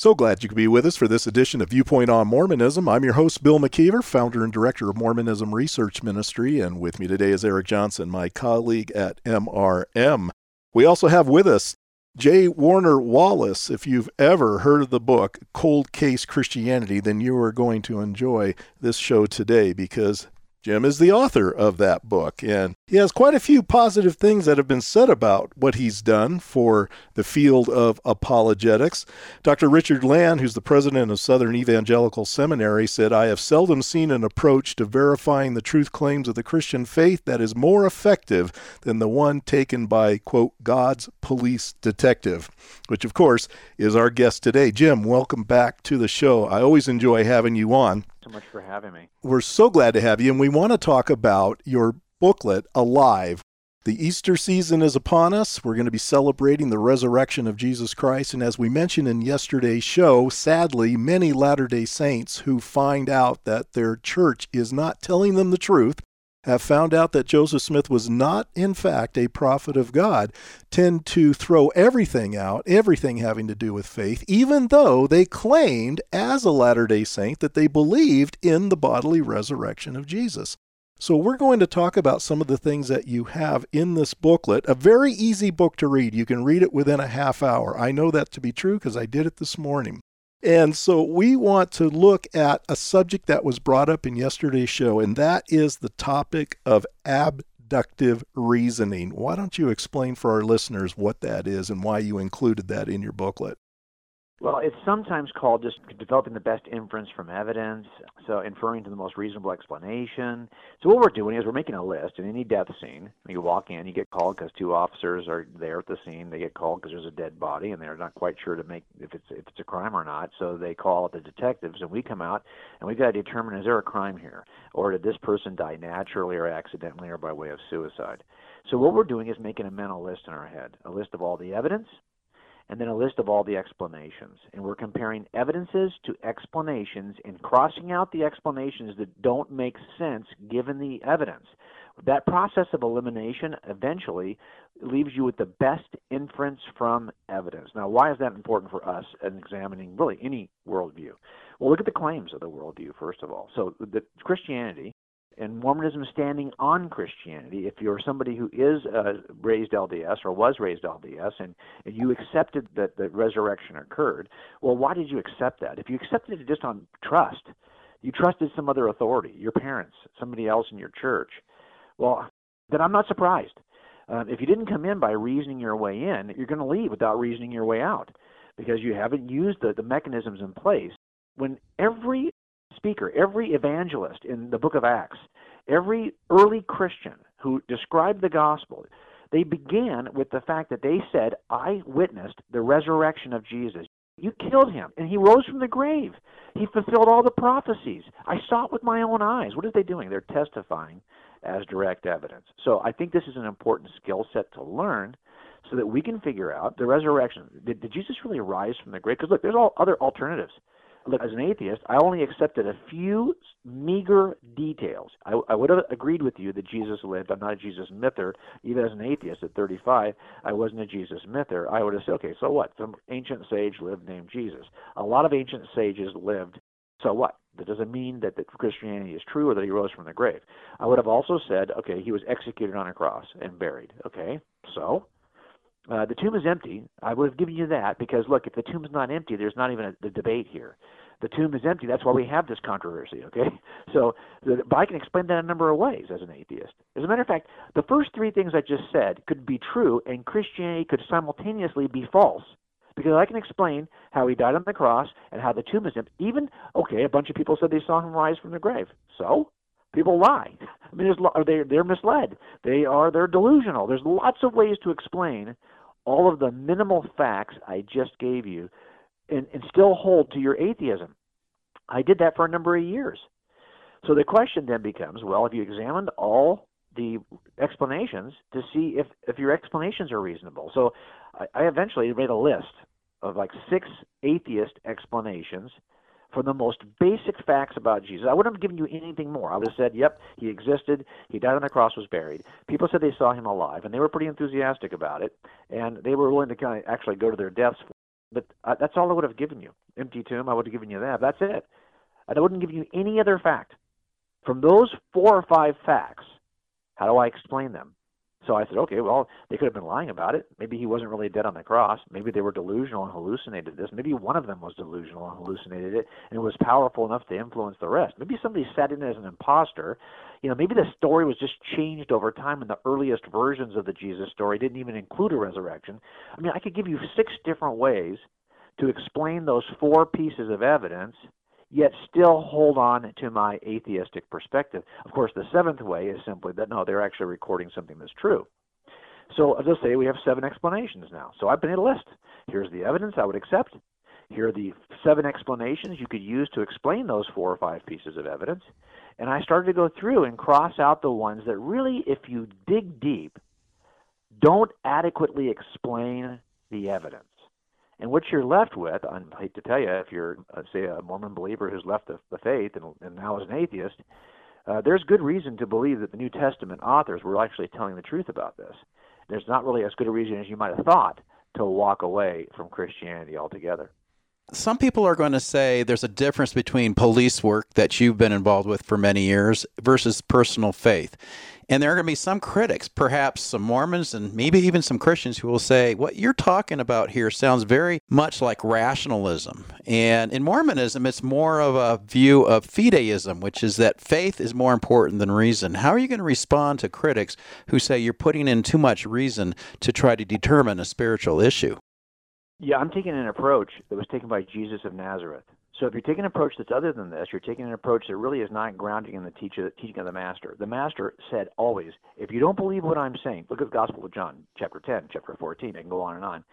So glad you could be with us for this edition of Viewpoint on Mormonism. I'm your host, Bill McKeever, founder and director of Mormonism Research Ministry, and with me today is Eric Johnson, my colleague at MRM. We also have with us J. Warner Wallace. If you've ever heard of the book Cold Case Christianity, then you are going to enjoy this show today because Jim is the author of that book, and he has quite a few positive things that have been said about what he's done for the field of apologetics. Dr. Richard Land, who's the president of Southern Evangelical Seminary, said, I have seldom seen an approach to verifying the truth claims of the Christian faith that is more effective than the one taken by, quote, God's police detective, which, of course, is our guest today. Jim, welcome back to the show. I always enjoy having you on so much for having me. We're so glad to have you, and we want to talk about your booklet, Alive. The Easter season is upon us. We're going to be celebrating the resurrection of Jesus Christ. And as we mentioned in yesterday's show, sadly, many Latter day Saints who find out that their church is not telling them the truth have found out that Joseph Smith was not, in fact, a prophet of God, tend to throw everything out, everything having to do with faith, even though they claimed as a Latter day Saint that they believed in the bodily resurrection of Jesus. So, we're going to talk about some of the things that you have in this booklet. A very easy book to read. You can read it within a half hour. I know that to be true because I did it this morning. And so we want to look at a subject that was brought up in yesterday's show, and that is the topic of abductive reasoning. Why don't you explain for our listeners what that is and why you included that in your booklet? Well, it's sometimes called just developing the best inference from evidence, so inferring to the most reasonable explanation. So what we're doing is we're making a list in any death scene. You walk in, you get called because two officers are there at the scene. They get called because there's a dead body, and they're not quite sure to make if it's if it's a crime or not. So they call the detectives, and we come out, and we've got to determine is there a crime here, or did this person die naturally or accidentally or by way of suicide. So what we're doing is making a mental list in our head, a list of all the evidence and then a list of all the explanations. And we're comparing evidences to explanations and crossing out the explanations that don't make sense given the evidence. That process of elimination eventually leaves you with the best inference from evidence. Now, why is that important for us in examining really any worldview? Well, look at the claims of the worldview, first of all. So, the Christianity and Mormonism standing on Christianity, if you're somebody who is uh, raised LDS or was raised LDS and, and you accepted that the resurrection occurred, well, why did you accept that? If you accepted it just on trust, you trusted some other authority, your parents, somebody else in your church, well, then I'm not surprised. Uh, if you didn't come in by reasoning your way in, you're going to leave without reasoning your way out because you haven't used the, the mechanisms in place. When every speaker, every evangelist in the book of Acts, every early Christian who described the gospel, they began with the fact that they said, I witnessed the resurrection of Jesus. You killed him, and he rose from the grave. He fulfilled all the prophecies. I saw it with my own eyes. What are they doing? They're testifying as direct evidence. So I think this is an important skill set to learn so that we can figure out the resurrection. Did, did Jesus really rise from the grave? Because look, there's all other alternatives look, as an atheist, I only accepted a few meager details. I, I would have agreed with you that Jesus lived. I'm not a Jesus myther. Even as an atheist at 35, I wasn't a Jesus myther. I would have said, okay, so what? Some ancient sage lived named Jesus. A lot of ancient sages lived. So what? That doesn't mean that, that Christianity is true or that he rose from the grave. I would have also said, okay, he was executed on a cross and buried. Okay, so uh, the tomb is empty. I would have given you that because look, if the tomb is not empty, there's not even a, the debate here. The tomb is empty. That's why we have this controversy. Okay, so the, but I can explain that in a number of ways as an atheist. As a matter of fact, the first three things I just said could be true, and Christianity could simultaneously be false because I can explain how he died on the cross and how the tomb is empty. Even okay, a bunch of people said they saw him rise from the grave. So people lie. I mean, there's, they're they're misled. They are they're delusional. There's lots of ways to explain all of the minimal facts I just gave you and, and still hold to your atheism. I did that for a number of years. So the question then becomes, well, have you examined all the explanations to see if, if your explanations are reasonable. So I, I eventually made a list of like six atheist explanations for the most basic facts about Jesus. I wouldn't have given you anything more. I would have said, yep, he existed, he died on the cross, was buried. People said they saw him alive, and they were pretty enthusiastic about it, and they were willing to kind of actually go to their deaths. But uh, that's all I would have given you. Empty tomb, I would have given you that. That's it. I wouldn't give you any other fact. From those four or five facts, how do I explain them? So I said, okay, well, they could have been lying about it. Maybe he wasn't really dead on the cross. Maybe they were delusional and hallucinated this. Maybe one of them was delusional and hallucinated it, and it was powerful enough to influence the rest. Maybe somebody sat in as an imposter. You know, maybe the story was just changed over time, and the earliest versions of the Jesus story didn't even include a resurrection. I mean, I could give you six different ways to explain those four pieces of evidence yet still hold on to my atheistic perspective. Of course, the seventh way is simply that no, they're actually recording something that's true. So as I say, we have seven explanations now. So I've made a list. Here's the evidence I would accept. Here are the seven explanations you could use to explain those four or five pieces of evidence. And I started to go through and cross out the ones that really, if you dig deep, don't adequately explain the evidence. And what you're left with, I hate to tell you, if you're, uh, say, a Mormon believer who's left the, the faith and, and now is an atheist, uh, there's good reason to believe that the New Testament authors were actually telling the truth about this. There's not really as good a reason as you might have thought to walk away from Christianity altogether some people are going to say there's a difference between police work that you've been involved with for many years versus personal faith. And there are going to be some critics, perhaps some Mormons and maybe even some Christians, who will say, What you're talking about here sounds very much like rationalism. And in Mormonism, it's more of a view of fideism, which is that faith is more important than reason. How are you going to respond to critics who say you're putting in too much reason to try to determine a spiritual issue? Yeah, I'm taking an approach that was taken by Jesus of Nazareth. So if you're taking an approach that's other than this, you're taking an approach that really is not grounding in the teaching of the Master. The Master said always, if you don't believe what I'm saying, look at the Gospel of John, chapter 10, chapter 14, I can go on and on.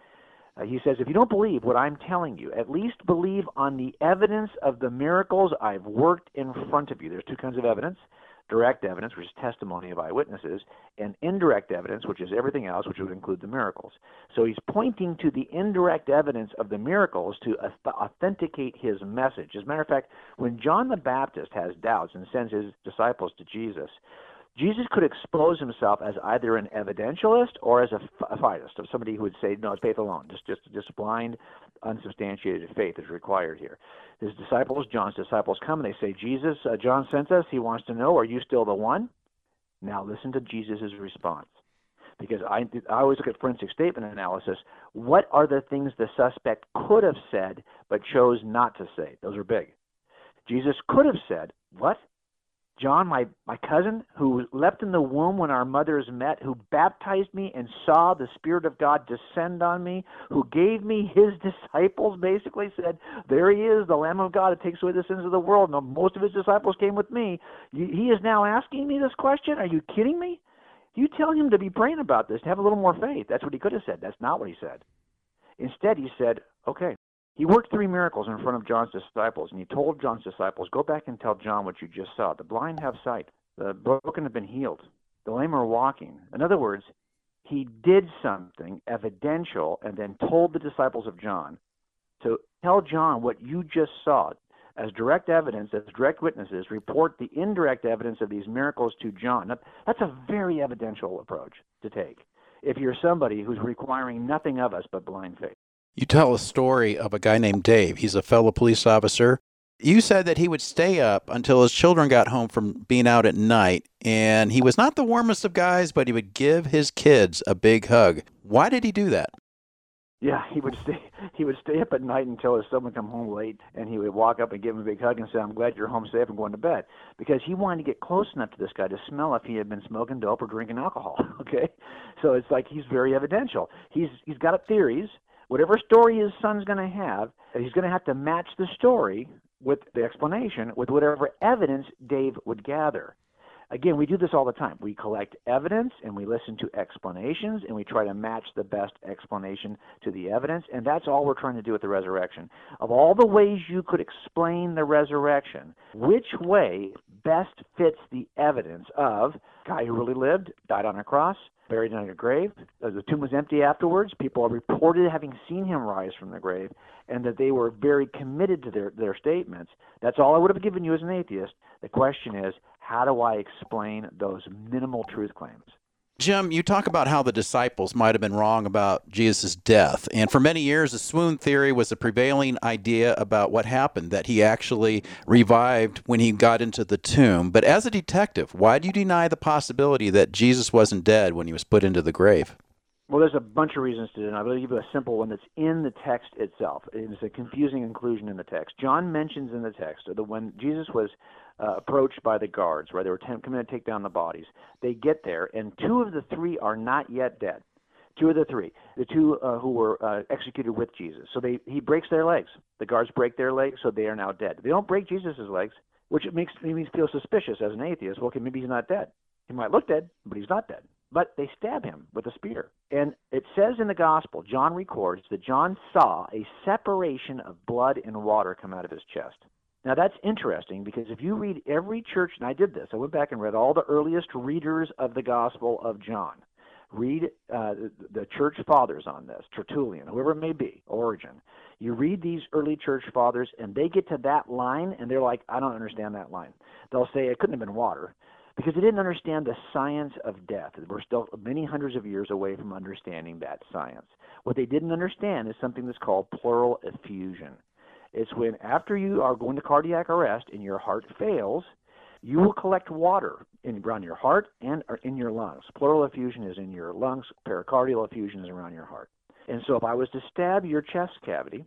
Uh, he says, if you don't believe what I'm telling you, at least believe on the evidence of the miracles I've worked in front of you. There's two kinds of evidence direct evidence, which is testimony of eyewitnesses, and indirect evidence, which is everything else, which would include the miracles. So he's pointing to the indirect evidence of the miracles to authenticate his message. As a matter of fact, when John the Baptist has doubts and sends his disciples to Jesus, Jesus could expose himself as either an evidentialist or as a, fideist, of somebody who would say, no, faith alone, just just just blind, unsubstantiated faith is required here. His disciples, John's disciples, come and they say, Jesus, uh, John sent us. He wants to know, are you still the one? Now listen to Jesus' response. Because I, I always look at forensic statement analysis. What are the things the suspect could have said but chose not to say? Those are big. Jesus could have said, What? John, my, my cousin, who leapt in the womb when our mothers met, who baptized me and saw the Spirit of God descend on me, who gave me his disciples, basically said, There he is, the Lamb of God that takes away the sins of the world. Now, most of his disciples came with me. He is now asking me this question. Are you kidding me? You tell him to be praying about this, to have a little more faith. That's what he could have said. That's not what he said. Instead, he said, Okay, he worked three miracles in front of John's disciples, and he told John's disciples, Go back and tell John what you just saw. The blind have sight, the broken have been healed, the lame are walking. In other words, he did something evidential and then told the disciples of John to tell John what you just saw as direct evidence, as direct witnesses, report the indirect evidence of these miracles to John. That's a very evidential approach to take if you're somebody who's requiring nothing of us but blind faith. You tell a story of a guy named Dave. He's a fellow police officer. You said that he would stay up until his children got home from being out at night, and he was not the warmest of guys, but he would give his kids a big hug. Why did he do that? Yeah, he would stay. He would stay up at night until his son would come home late, and he would walk up and give him a big hug and say, "I'm glad you're home safe and going to bed," because he wanted to get close enough to this guy to smell if he had been smoking dope or drinking alcohol. Okay, so it's like he's very evidential. He's he's got theories whatever story his son's going to have, he's going to have to match the story with the explanation with whatever evidence Dave would gather. again, we do this all the time. We collect evidence and we listen to explanations and we try to match the best explanation to the evidence, and that's all we're trying to do with the resurrection. Of all the ways you could explain the resurrection, which way best fits the evidence of guy who really lived, died on a cross, buried in a grave. The tomb was empty afterwards. People are reported having seen him rise from the grave, and that they were very committed to their, their statements. That's all I would have given you as an atheist. The question is, how do I explain those minimal truth claims? Jim, you talk about how the disciples might have been wrong about Jesus' death. And for many years, the swoon theory was the prevailing idea about what happened, that he actually revived when he got into the tomb. But as a detective, why do you deny the possibility that Jesus wasn't dead when he was put into the grave? Well, there's a bunch of reasons to deny. I'll give you a simple one that's in the text itself. It's a confusing inclusion in the text. John mentions in the text that when Jesus was uh, approached by the guards, right, they were coming to take down the bodies. They get there, and two of the three are not yet dead. Two of the three, the two uh, who were uh, executed with Jesus. So they, he breaks their legs. The guards break their legs, so they are now dead. They don't break Jesus' legs, which makes me feel suspicious as an atheist. Well, okay, maybe he's not dead. He might look dead, but he's not dead but they stab him with a spear. And it says in the gospel, John records that John saw a separation of blood and water come out of his chest. Now that's interesting because if you read every church, and I did this, I went back and read all the earliest readers of the Gospel of John. Read uh, the church fathers on this, Tertullian, whoever it may be, Origen. You read these early church fathers, and they get to that line, and they're like, I don't understand that line. They'll say it couldn't have been water because they didn't understand the science of death. We're still many hundreds of years away from understanding that science. What they didn't understand is something that's called pleural effusion. It's when after you are going to cardiac arrest and your heart fails, you will collect water in around your heart and in your lungs. Pleural effusion is in your lungs, pericardial effusion is around your heart. And so if I was to stab your chest cavity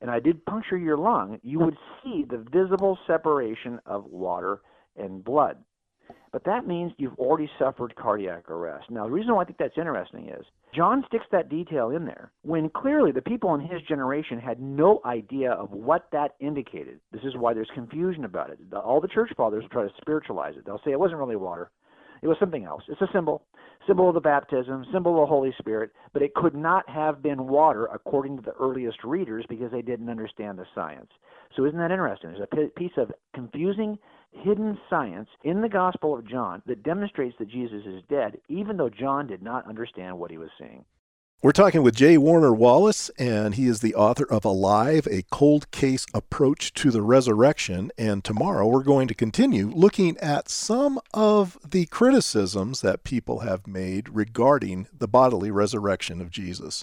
and I did puncture your lung, you would see the visible separation of water and blood. But that means you've already suffered cardiac arrest. Now, the reason why I think that's interesting is John sticks that detail in there when clearly the people in his generation had no idea of what that indicated. This is why there's confusion about it. All the church fathers try to spiritualize it. They'll say it wasn't really water. It was something else. It's a symbol, symbol of the baptism, symbol of the Holy Spirit, but it could not have been water according to the earliest readers because they didn't understand the science. So isn't that interesting? There's a piece of confusing hidden science in the Gospel of John that demonstrates that Jesus is dead, even though John did not understand what he was seeing. We're talking with J. Warner Wallace, and he is the author of Alive, a cold case approach to the resurrection. And tomorrow we're going to continue looking at some of the criticisms that people have made regarding the bodily resurrection of Jesus.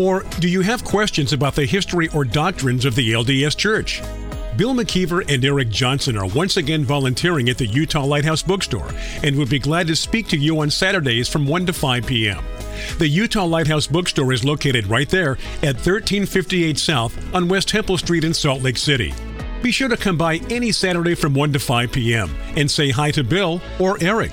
Or do you have questions about the history or doctrines of the LDS Church? Bill McKeever and Eric Johnson are once again volunteering at the Utah Lighthouse Bookstore and would be glad to speak to you on Saturdays from 1 to 5 p.m. The Utah Lighthouse Bookstore is located right there at 1358 South on West Temple Street in Salt Lake City. Be sure to come by any Saturday from 1 to 5 p.m. and say hi to Bill or Eric.